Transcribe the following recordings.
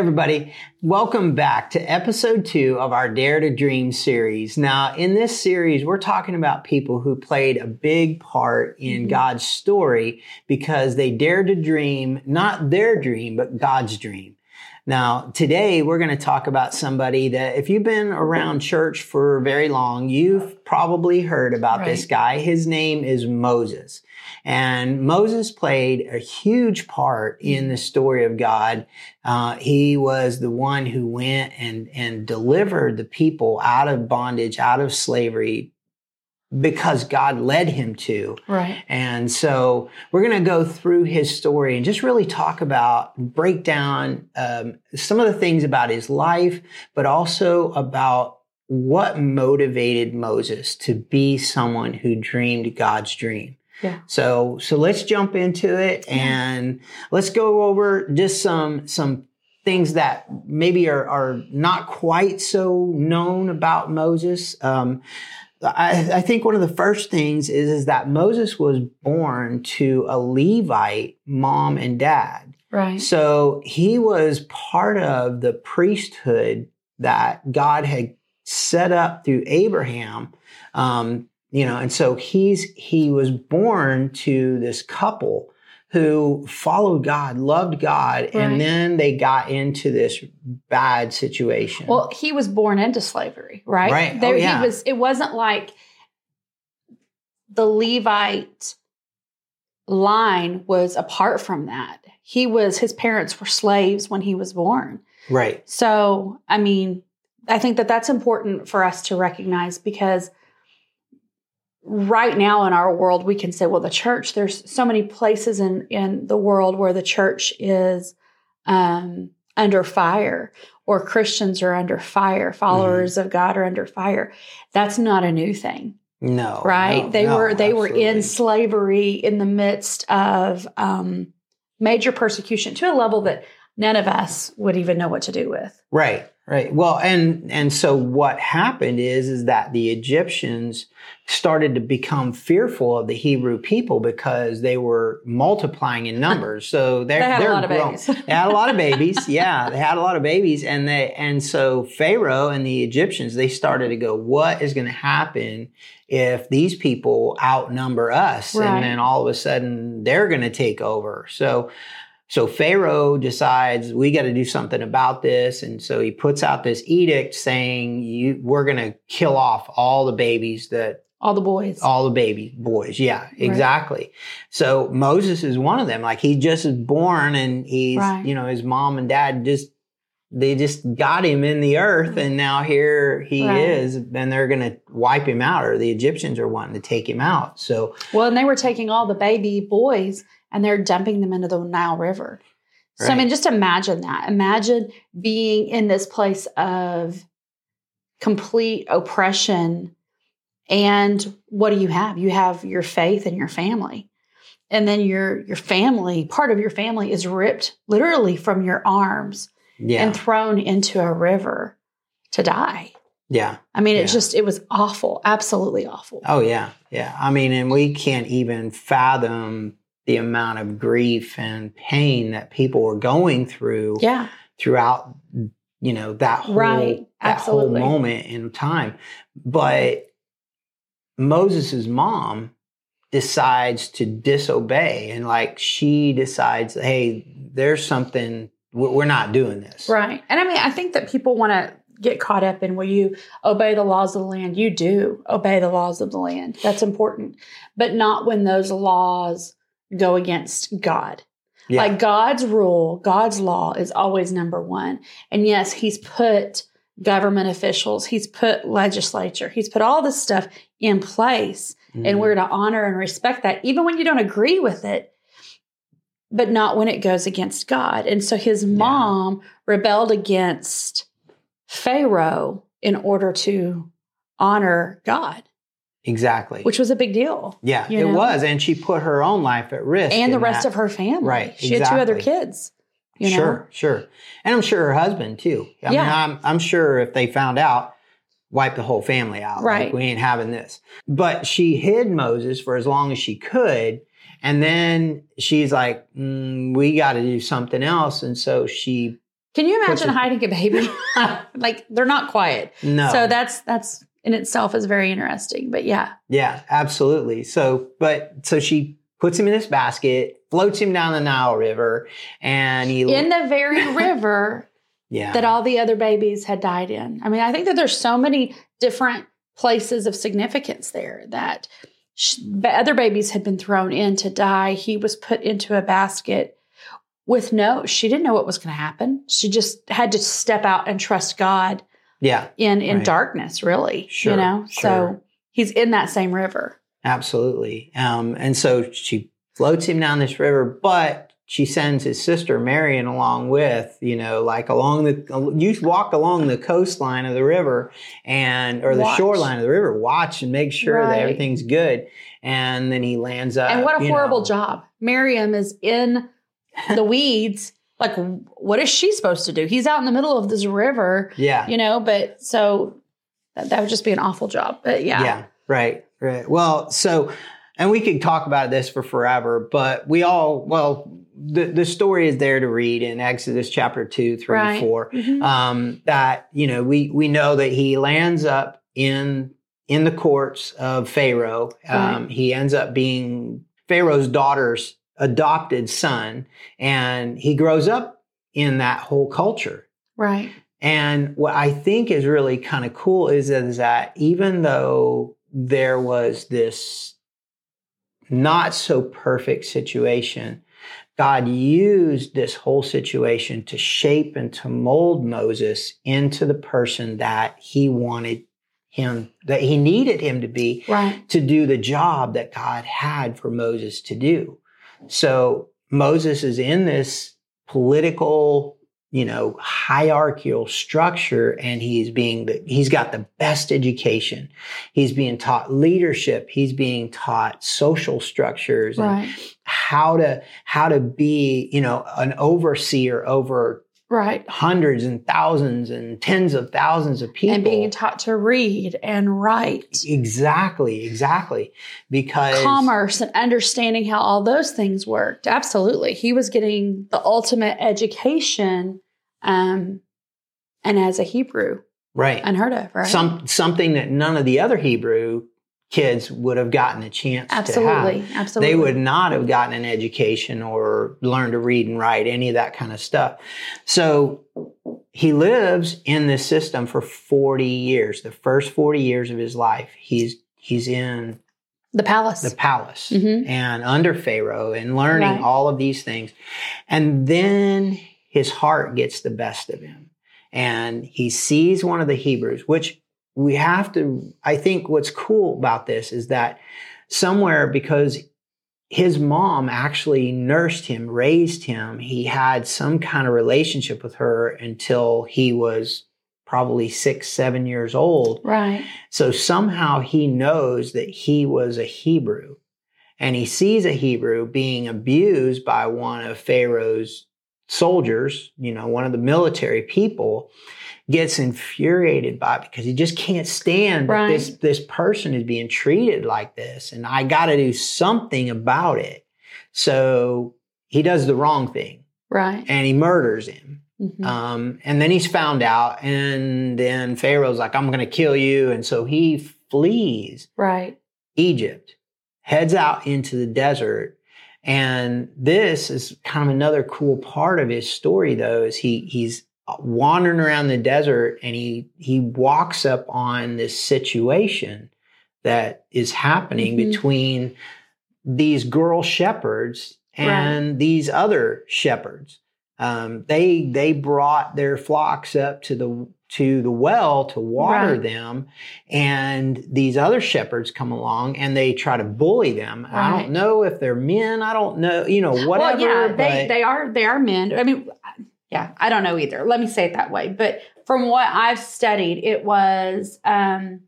Everybody. Welcome back to episode two of our Dare to Dream series. Now, in this series, we're talking about people who played a big part in mm-hmm. God's story because they dared to dream, not their dream, but God's dream. Now, today we're going to talk about somebody that if you've been around church for very long, you've probably heard about this guy. His name is Moses. And Moses played a huge part in the story of God. Uh, he was the one who went and, and delivered the people out of bondage, out of slavery, because God led him to. Right. And so we're going to go through his story and just really talk about, break down um, some of the things about his life, but also about what motivated Moses to be someone who dreamed God's dream. Yeah. So, so let's jump into it and let's go over just some, some things that maybe are, are not quite so known about Moses. Um, I, I think one of the first things is, is that Moses was born to a Levite mom and dad. Right. So he was part of the priesthood that God had set up through Abraham. Um, you know, and so he's he was born to this couple who followed God, loved God, Right. and then they got into this bad situation. Well, he was born into slavery, right? Right. Oh, There, yeah. He was. It wasn't like the Levite line was apart from that. He was. His parents were slaves when he was born. right. So, I mean, I think that that's important for us to recognize because right now in our world, we can say, well, the church, there's so many places in, in the world where the church is um, under fire or Christians are under fire, followers of God are under fire. That's not a new thing. No. right? no, they no, were they were in slavery in the midst of um, major persecution to a level that none of us would even know what to do with. Right, right. Well, and and so what happened is is that the Egyptians started to become fearful of the Hebrew people because they were multiplying in numbers. So they're, They had a they're lot of babies. they had a lot of babies. Yeah, they had a lot of babies, and they and so Pharaoh and the Egyptians they started to go, what is going to happen if these people outnumber us, Right. and then all of a sudden they're going to take over? So. So Pharaoh decides we got to do something about this, and so he puts out this edict saying, "You, we're going to kill off all the babies that all the boys all the baby boys." Yeah, exactly. So Moses is one of them. Like he just is born, and he's Right. you know his mom and dad just they just got him in the earth, and now here he Right. is, and they're going to wipe him out, or the Egyptians are wanting to take him out. So well and they were taking all the baby boys and they're dumping them into the nile river. So i mean just imagine that. Imagine being in this place of complete oppression and what do you have? You have your faith and your family. And then your your family part of your family is ripped literally from your arms yeah, and thrown into a river to die. Yeah. i mean Yeah. it just it was awful absolutely awful. Oh yeah, yeah. I mean, and we can't even fathom the amount of grief and pain that people were going through yeah throughout, you know, that whole Right. that whole moment in time. But Moses's mom decides to disobey, and like she decides, hey, there's something we're we're not doing this. Right. And I mean, I think that people want to get caught up in will you obey the laws of the land? You do obey the laws of the land. That's important. But not when those laws go against God. Yeah. Like God's rule, God's law is always number one. And yes, He's put government officials, He's put legislature, He's put all this stuff in place. Mhm. And we're to honor and respect that, even when you don't agree with it, but not when it goes against God. And so his mom rebelled against Pharaoh in order to honor God, exactly. which was a big deal. yeah, it know? was, and she put her own life at risk, And the rest that. of her family. Right, She had two other kids. You know? sure, sure. And I'm sure her husband too. I mean, Yeah. I'm I'm sure if they found out, wipe the whole family out. Like, Right. we ain't having this. But she hid Moses for as long as she could. And then she's like, mm, we got to do something else. And so she Can you imagine hiding a baby? like they're not quiet. no. So that's that's in itself is very interesting. But yeah, Yeah, absolutely. So, but so she puts him in this basket, floats him down the Nile River, and he in the very river yeah that all the other babies had died in. I mean, I think that there's so many different places of significance there that sh- ba- other babies had been thrown in to die. He was put into a basket with no, she didn't know what was going to happen. She just had to step out and trust God yeah, in in Right. darkness, really. Sure, you know, sure. so he's in that same river. absolutely. Um, and so she floats him down this river, but she sends his sister Miriam along with, you know, like along the you walk along the coastline of the river and or the Watch. shoreline of the river, watch and make sure that everything's good. And then he lands up. and what a horrible know, job. Miriam is in the weeds. Like, what is she supposed to do? He's out in the middle of this river, Yeah. you know, but so that, that would just be an awful job. But yeah. Yeah, right, right. Well, so, and we could talk about this for forever, but we all, well, the, the story is there to read in Exodus chapter two, three, Right. four. Mhm. Um, that you know, we we know that he lands up in in the courts of Pharaoh. Um, He ends up being Pharaoh's daughter's adopted son, and he grows up in that whole culture. Right. And what I think is really kind of cool is, is that even though there was this not so perfect situation, God used this whole situation to shape and to mold Moses into the person that he wanted him, that he needed him to be Right. to do the job that God had for Moses to do. So Moses is in this political, you know, hierarchical structure and he's being the, he's got the best education. He's being taught leadership, he's being taught social structures and how to how to be, you know, an overseer over Right. hundreds and thousands and tens of thousands of people. And being taught to read and write, Exactly, exactly. Because commerce and understanding how all those things worked. Absolutely. He was getting the ultimate education um, and as a Hebrew, right. unheard of, right? Some something that none of the other Hebrew kids would have gotten a chance to absolutely. have. Absolutely. They would not have gotten an education or learned to read and write, any of that kind of stuff. So he lives in this system for 40 years. The first 40 years of his life, he's he's in The palace. the palace Mhm. and under Pharaoh and learning Right. all of these things. And then his heart gets the best of him. And he sees one of the Hebrews, which we have to, I think what's cool about this is that somewhere because his mom actually nursed him, raised him, he had some kind of relationship with her until he was probably six, seven years old. right. So somehow he knows that he was a Hebrew and he sees a Hebrew being abused by one of Pharaoh's soldiers, you know, one of the military people gets infuriated by it because he just can't stand that this this person is being treated like this and I got to do something about it. So he does the wrong thing Right. and he murders him. Mhm. Um, and then he's found out, and then Pharaoh's like, I'm going to kill you. And so he flees right. Egypt, heads out into the desert. And this is kind of another cool part of his story, though, is he he's wandering around the desert and he he walks up on this situation that is happening Mhm. between these girl shepherds and these other shepherds. Um, they they brought their flocks up to the to the well to water Right. them, and these other shepherds come along and they try to bully them. I don't know if they're men. I don't know, you know, whatever. Well, yeah, they they are they are men. I mean, yeah, I don't know either. Let me say it that way. But from what I've studied, it was um,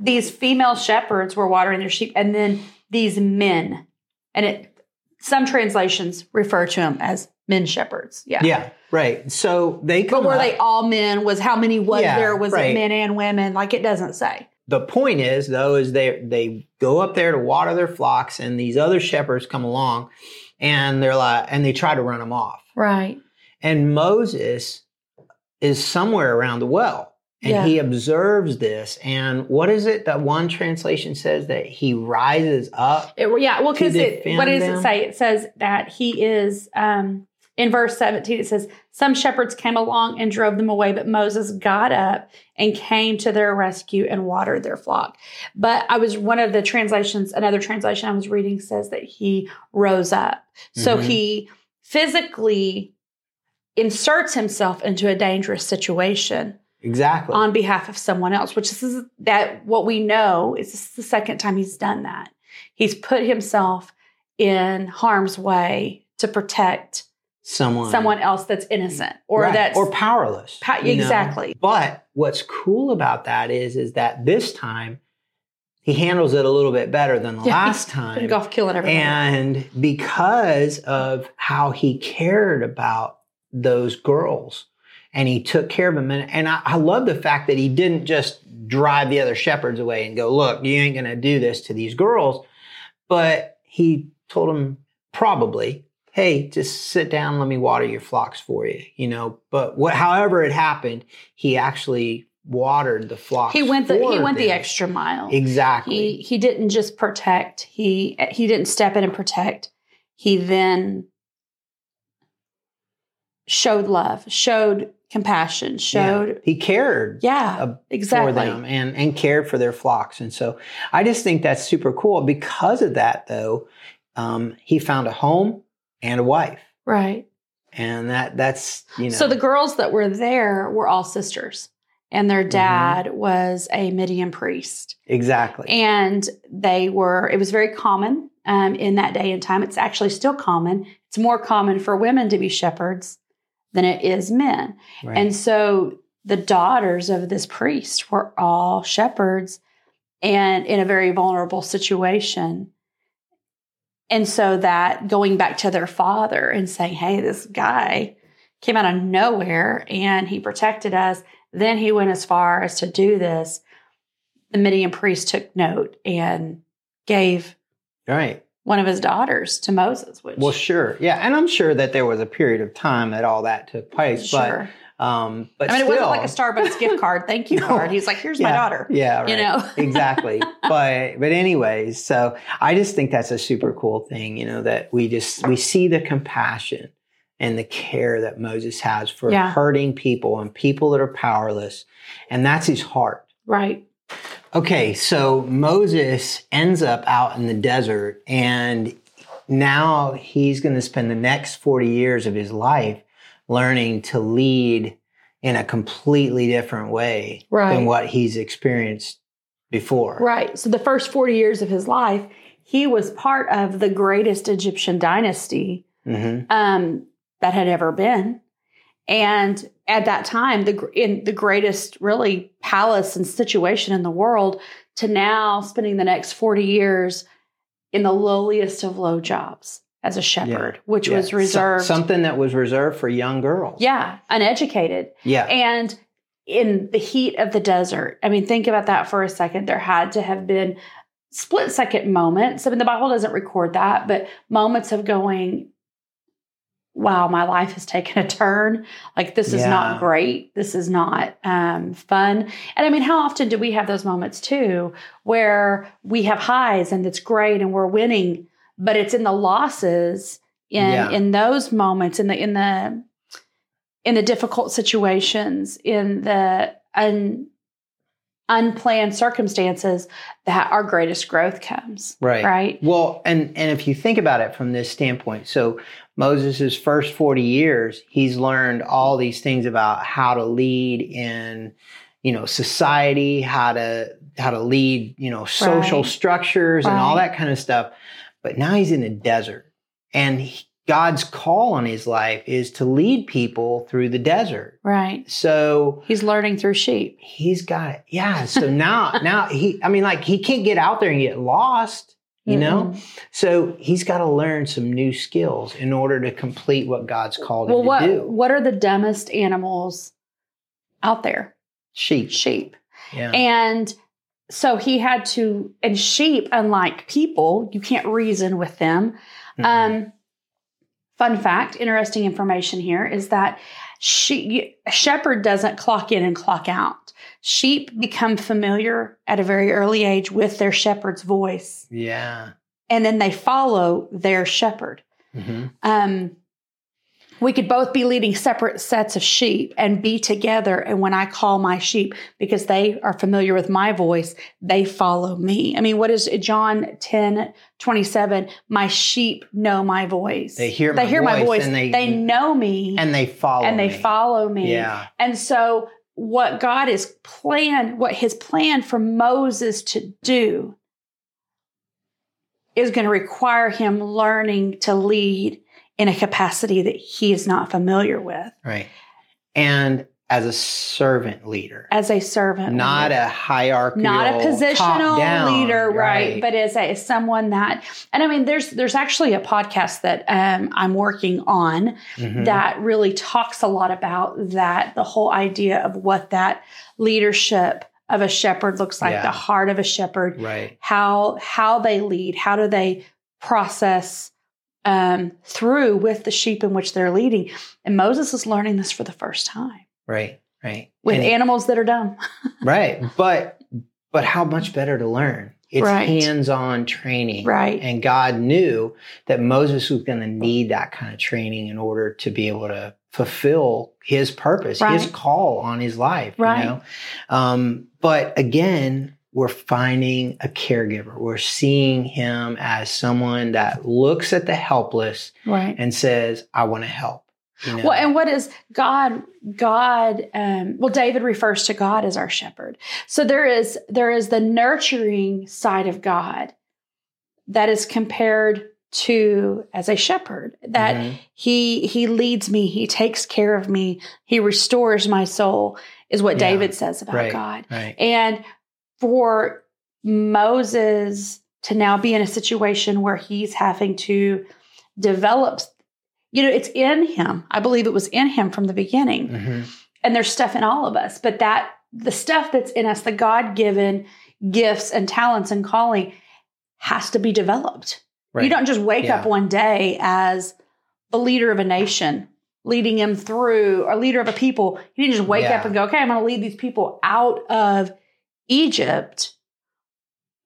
these female shepherds were watering their sheep, and then these men, and it some translations refer to them as men shepherds. Yeah. yeah, right. So they come But were up- they all men? Was how many was Yeah, there? Was right. it men and women? Like it doesn't say. The point is though is they they go up there to water their flocks and these other shepherds come along and they're like and they try to run them off Right. And Moses is somewhere around the well. And Yeah. he observes this. And what is it that one translation says that he rises up? It, yeah, well, because it what does it say? It says that he is um, in verse seventeen. It says some shepherds came along and drove them away, but Moses got up and came to their rescue and watered their flock. But I was one of the translations. Another translation I was reading says that he rose up, so Mhm. he physically inserts himself into a dangerous situation Exactly. on behalf of someone else, which is that what we know is this is the second time he's done that. He's put himself in harm's way to protect someone. someone else that's innocent or Right. that's or powerless. Pa- you know? exactly. But what's cool about that is, is that this time he handles it a little bit better than the Yeah, last time. gonna go off killing everybody. And because of how he cared about those girls and he took care of them. And, and I, I love the fact that he didn't just drive the other shepherds away and go, look, you ain't going to do this to these girls. But he told them probably, hey, just sit down, let me water your flocks for you, you know. But what, however it happened, he actually watered the flocks. he went the he went the extra mile. Exactly. He he didn't just protect. He he didn't step in and protect. He then showed love, showed compassion, Yeah. showed he cared. yeah, exactly. for them and and cared for their flocks. And so I just think that's super cool. Because of that, though, um, he found a home and a wife, Right. and that that's you know So the girls that were there were all sisters, and their Mhm. dad was a Midian priest, exactly and they were. It was very common um, in that day and time. It's actually still common. It's more common for women to be shepherds than it is men, right. and so the daughters of this priest were all shepherds, and in a very vulnerable situation. And so that going back to their father and saying, Hey, this guy came out of nowhere and he protected us. Then he went as far as to do this. The Midian priest took note and gave right. one of his daughters to Moses, which Well, sure, yeah, and I'm sure that there was a period of time that all that took place, sure. Um, but I mean, it wasn't like a Starbucks gift card, thank you No. card. He's like, here's my daughter. Yeah, You know? exactly. But but anyways, so I just think that's a super cool thing, you know, that we just we see the compassion and the care that Moses has for Yeah. hurting people and people that are powerless, and that's his heart. Right. Okay, so Moses ends up out in the desert and now he's going to spend the next 40 years of his life learning to lead in a completely different way Right. than what he's experienced before. Right. So the first 40 years of his life, he was part of the greatest Egyptian dynasty hmm um, that had ever been. And at that time, the in the greatest really palace and situation in the world, to now spending the next 40 years in the lowliest of low jobs as a shepherd, which Yeah, was so- reserved. something that was reserved for young girls. yeah, uneducated. Yeah. And in the heat of the desert, I mean, think about that for a second. There had to have been split second moments. I mean, the Bible doesn't record that, but moments of going, wow, my life has taken a turn. Like, this is Yeah. not great. This is not um, fun. And I mean, how often do we have those moments too, where we have highs and it's great and we're winning, but it's in the losses in Yeah. in those moments in the in the in the difficult situations in the un, unplanned circumstances that our greatest growth comes Right. right Well, and and if you think about it from this standpoint, so Moses' first 40 years, he's learned all these things about how to lead in, you know, society, how to how to lead, you know, social Right. structures and all that kind of stuff. But now he's in a desert. And he- God's call on his life is to lead people through the desert. right So he's learning through sheep he's got it. Yeah. So now, now he, I mean, like he can't get out there and get lost, you know? Mm-mm. So he's got to learn some new skills in order to complete what God's called well him what to do. what are the dumbest animals out there Sheep. sheep Yeah. and so he had to and sheep unlike people you can't reason with them Mhm. um fun fact, interesting information here is that she, shepherd doesn't clock in and clock out. Sheep become familiar at a very early age with their shepherd's voice, Yeah. and then they follow their shepherd. hmm Um, we could both be leading separate sets of sheep and be together. And when I call my sheep, because they are familiar with my voice, they follow me. I mean, what is John 10 27? My sheep know my voice. They hear they my hear my voice voice. and They, they- know me And they follow. and they me. follow me. Yeah. And so, what God is planned, what his plan for Moses to do is going to require him learning to lead in a capacity that he is not familiar with Right. And as a servant leader, as a servant. not leader. a hierarchical, not a positional top-down, leader, right. But as a as someone that, and I mean, there's there's actually a podcast that um, I'm working on Mhm. that really talks a lot about that the whole idea of what that leadership of a shepherd looks like Yeah. the heart of a shepherd right. how how they lead how do they process um, through with the sheep in which they're leading and moses is learning this for the first time Right. Right. with And- animals that are dumb right. But but how much better to learn? It's Right. hands-on training. right And God knew that Moses was going to need that kind of training in order to be able to fulfill his purpose, his call on his life. Right. You know? um, but again, we're finding a caregiver. We're seeing him as someone that looks at the helpless right and says, I want to help. You know? Well, and what is God? God, um, well, David refers to God as our shepherd. So there is there is the nurturing side of God that is compared to as a shepherd. That Mhm. he he leads me, he takes care of me, he restores my soul. Is what Yeah. David says about Right. God. Right. And for Moses to now be in a situation where he's having to develop, you know, it's in him. I believe it was in him from the beginning. Mhm. And there's stuff in all of us, but that the stuff that's in us, the God given gifts and talents and calling, has to be developed. Right. You don't just wake Yeah. up one day as the leader of a nation, leading him through, or leader of a people. You didn't just wake Yeah. up and go, okay, I'm going to lead these people out of Egypt.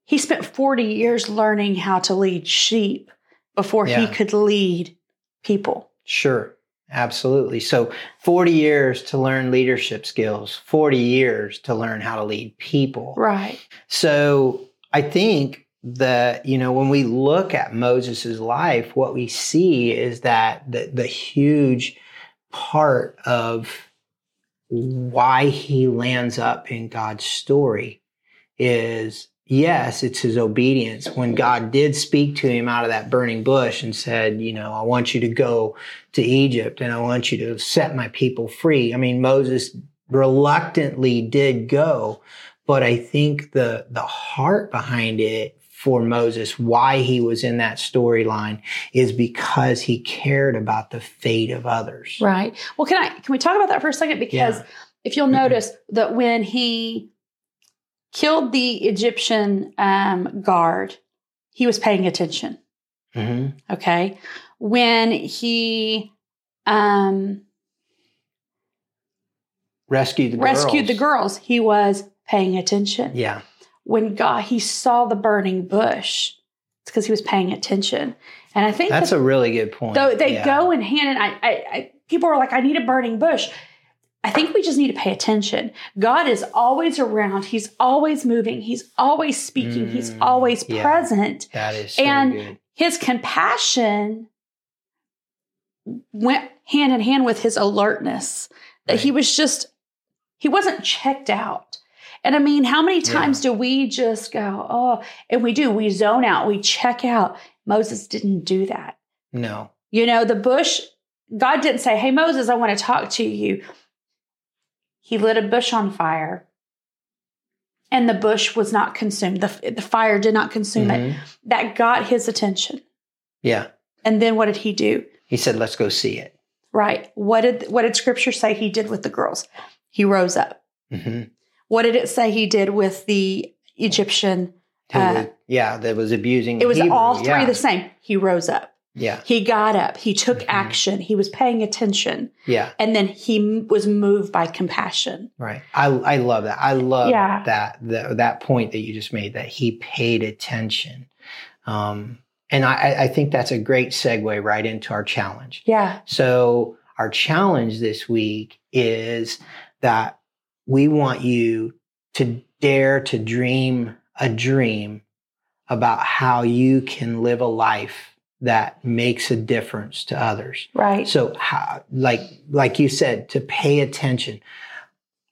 He spent 40 years learning how to lead sheep before he could lead people. Sure. Absolutely. So 40 years to learn leadership skills, 40 years to learn how to lead people. Right. So I think that, you know, when we look at Moses' life, what we see is that the, the huge part of why he lands up in God's story is yes, it's his obedience. When God did speak to him out of that burning bush and said, you know, I want you to go to Egypt and I want you to set my people free. I mean, Moses reluctantly did go, but I think the the heart behind it for Moses, why he was in that storyline, is because he cared about the fate of others. Right. Well, can I can we talk about that for a second? Because Yeah. if you'll notice that when he killed the Egyptian um, guard, he was paying attention. hmm Okay. When he um, Rescued the rescued the girls. girls, he was paying attention. Yeah. When God he saw the burning bush, it's because he was paying attention. And I think That's that a really good point. though they Yeah. go in hand and I, I, I people are like i need a burning bush i think we just need to pay attention god is always around he's always moving he's always speaking he's Mm, always yeah. present That is so and- good. his compassion went hand in hand with his alertness that he was just he wasn't checked out and i mean how many Yeah. times do we just go oh and we do we zone out we check out moses didn't do that No. you know, the bush, God didn't say, Hey, Moses, I want to talk to you. He lit a bush on fire and the bush was not consumed. The, the fire did not consume it. Mhm. That got his attention. Yeah. And then what did he do? He said, let's go see it. Right. What did what did scripture say he did with the girls? He rose up. hmm What did it say he did with the Egyptian? Uh, yeah, that was abusing. It was Hebrew. all three yeah. the same. He rose up. Yeah. He got up, he took Mhm. action, he was paying attention, Yeah. and then he was moved by compassion. Right. I I love that. I love Yeah. that that that point that you just made that he paid attention. Um, and I, I think that's a great segue right into our challenge. Yeah. So our challenge this week is that we want you to dare to dream a dream about how you can live a life that makes a difference to others. Right. So how like like you said to pay attention.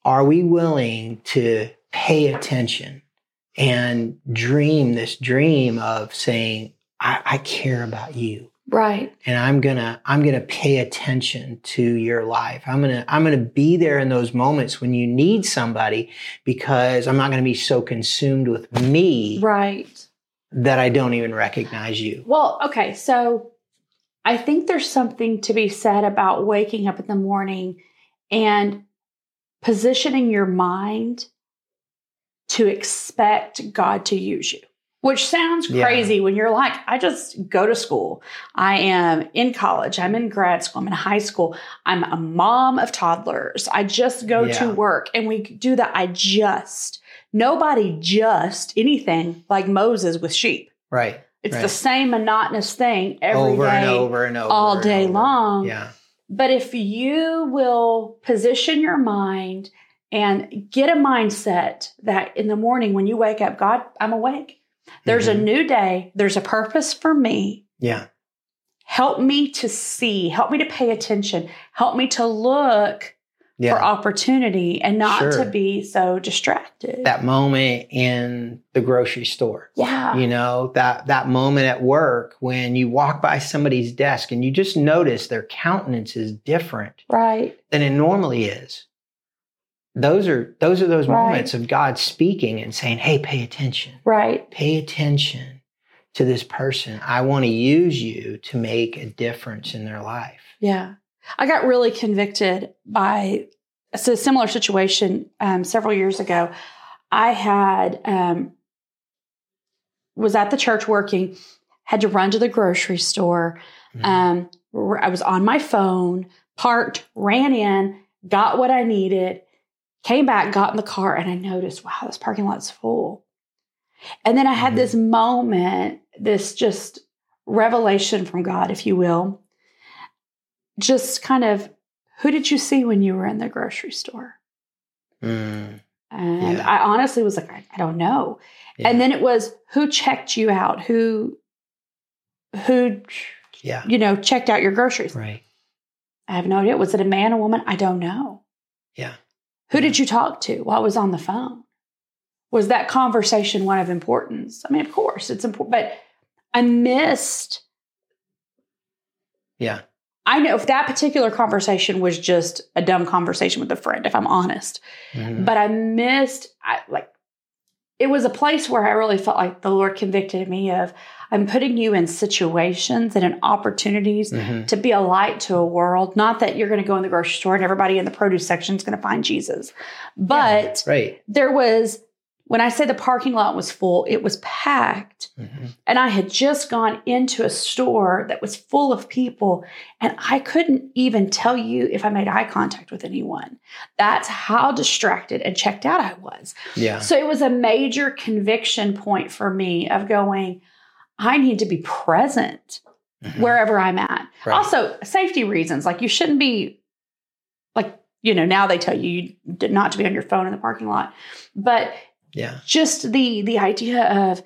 Are we willing to pay attention and dream this dream of saying I, I care about you Right. and I'm gonna I'm gonna pay attention to your life. I'm gonna I'm gonna be there in those moments when you need somebody because I'm not gonna be so consumed with me Right. that I don't even recognize you. Well, okay. So I think there's something to be said about waking up in the morning and positioning your mind to expect God to use you. Which sounds Yeah. crazy when you're like, I just go to school. I am in college. I'm in grad school. I'm in high school. I'm a mom of toddlers. I just go Yeah. to work and we do that. I just, nobody just anything like Moses with sheep. Right. It's Right. the same monotonous thing every day, over and over and over. all day over. long. Yeah. But if you will position your mind and get a mindset that in the morning when you wake up, God, I'm awake. There's a Mhm. new day. There's a purpose for me. Yeah. Help me to see, help me to pay attention, help me to look Yeah. for opportunity and not Sure. to be so distracted. that moment in the grocery store. yeah. You know, that that moment at work when you walk by somebody's desk and you just notice their countenance is different right. than it normally is. Those are those are those Right. moments of God speaking and saying, "Hey, pay attention. Right. Pay attention to this person. I want to use you to make a difference in their life." Yeah. I got really convicted by a similar situation um, several years ago. I had um, was at the church working, had to run to the grocery store. Mhm. Um, I was on my phone, parked, ran in, got what I needed, came back, got in the car, and I noticed, wow, this parking lot's full. And then I had this moment, this just revelation from God, if you will. Just kind of, who did you see when you were in the grocery store? Mm, And Yeah. I honestly was like, I, I don't know. yeah. And then it was who checked you out, who, who, yeah. you know, checked out your groceries. Right. I have no idea. Was it a man, a woman? I don't know. Yeah. Who did you talk to? What was on the phone? Was that conversation one of importance? I mean, of course, it's important, but I missed. Yeah. I know if that particular conversation was just a dumb conversation with a friend, if I'm honest, Mhm. but I missed. I like it was a place where I really felt like the Lord convicted me of. I'm putting you in situations and in opportunities Mhm. to be a light to a world. Not that you're going to go in the grocery store and everybody in the produce section is going to find Jesus, but Right. there was. When I say the parking lot was full, it was packed. Mhm. And I had just gone into a store that was full of people, and I couldn't even tell you if I made eye contact with anyone. That's how distracted and checked out I was. Yeah. So it was a major conviction point for me of going, I need to be present Mhm. wherever I'm at. Right. Also, safety reasons. Like you shouldn't be, like, you know, now they tell you you not to be on your phone in the parking lot. But Yeah. just the the idea of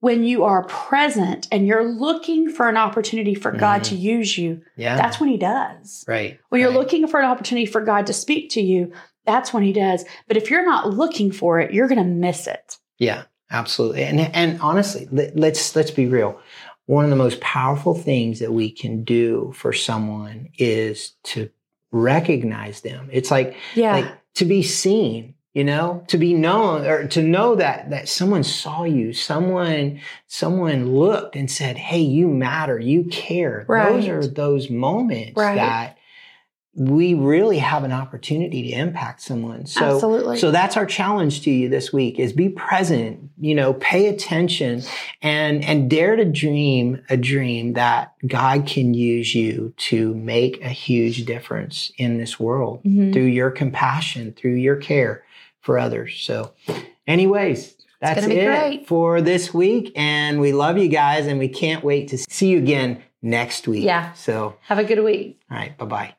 when you are present and you're looking for an opportunity for God Mhm. to use you, Yeah. that's when He does. right. When you're right. looking for an opportunity for God to speak to you, that's when He does. But if you're not looking for it, you're going to miss it. Yeah, absolutely. And and honestly, let, let's let's be real. One of the most powerful things that we can do for someone is to recognize them. It's like Yeah. like to be seen, you know, to be known or to know that that someone saw you, someone someone looked and said, "Hey, you matter, you care." Those are those moments Right. that we really have an opportunity to impact someone. So, Absolutely. so that's our challenge to you this week is be present, you know, pay attention and, and dare to dream a dream that God can use you to make a huge difference in this world Mhm. through your compassion, through your care for others. So anyways, that's it great. for this week. And we love you guys and we can't wait to see you again next week. Yeah. So, Have a good week. all right. Bye bye.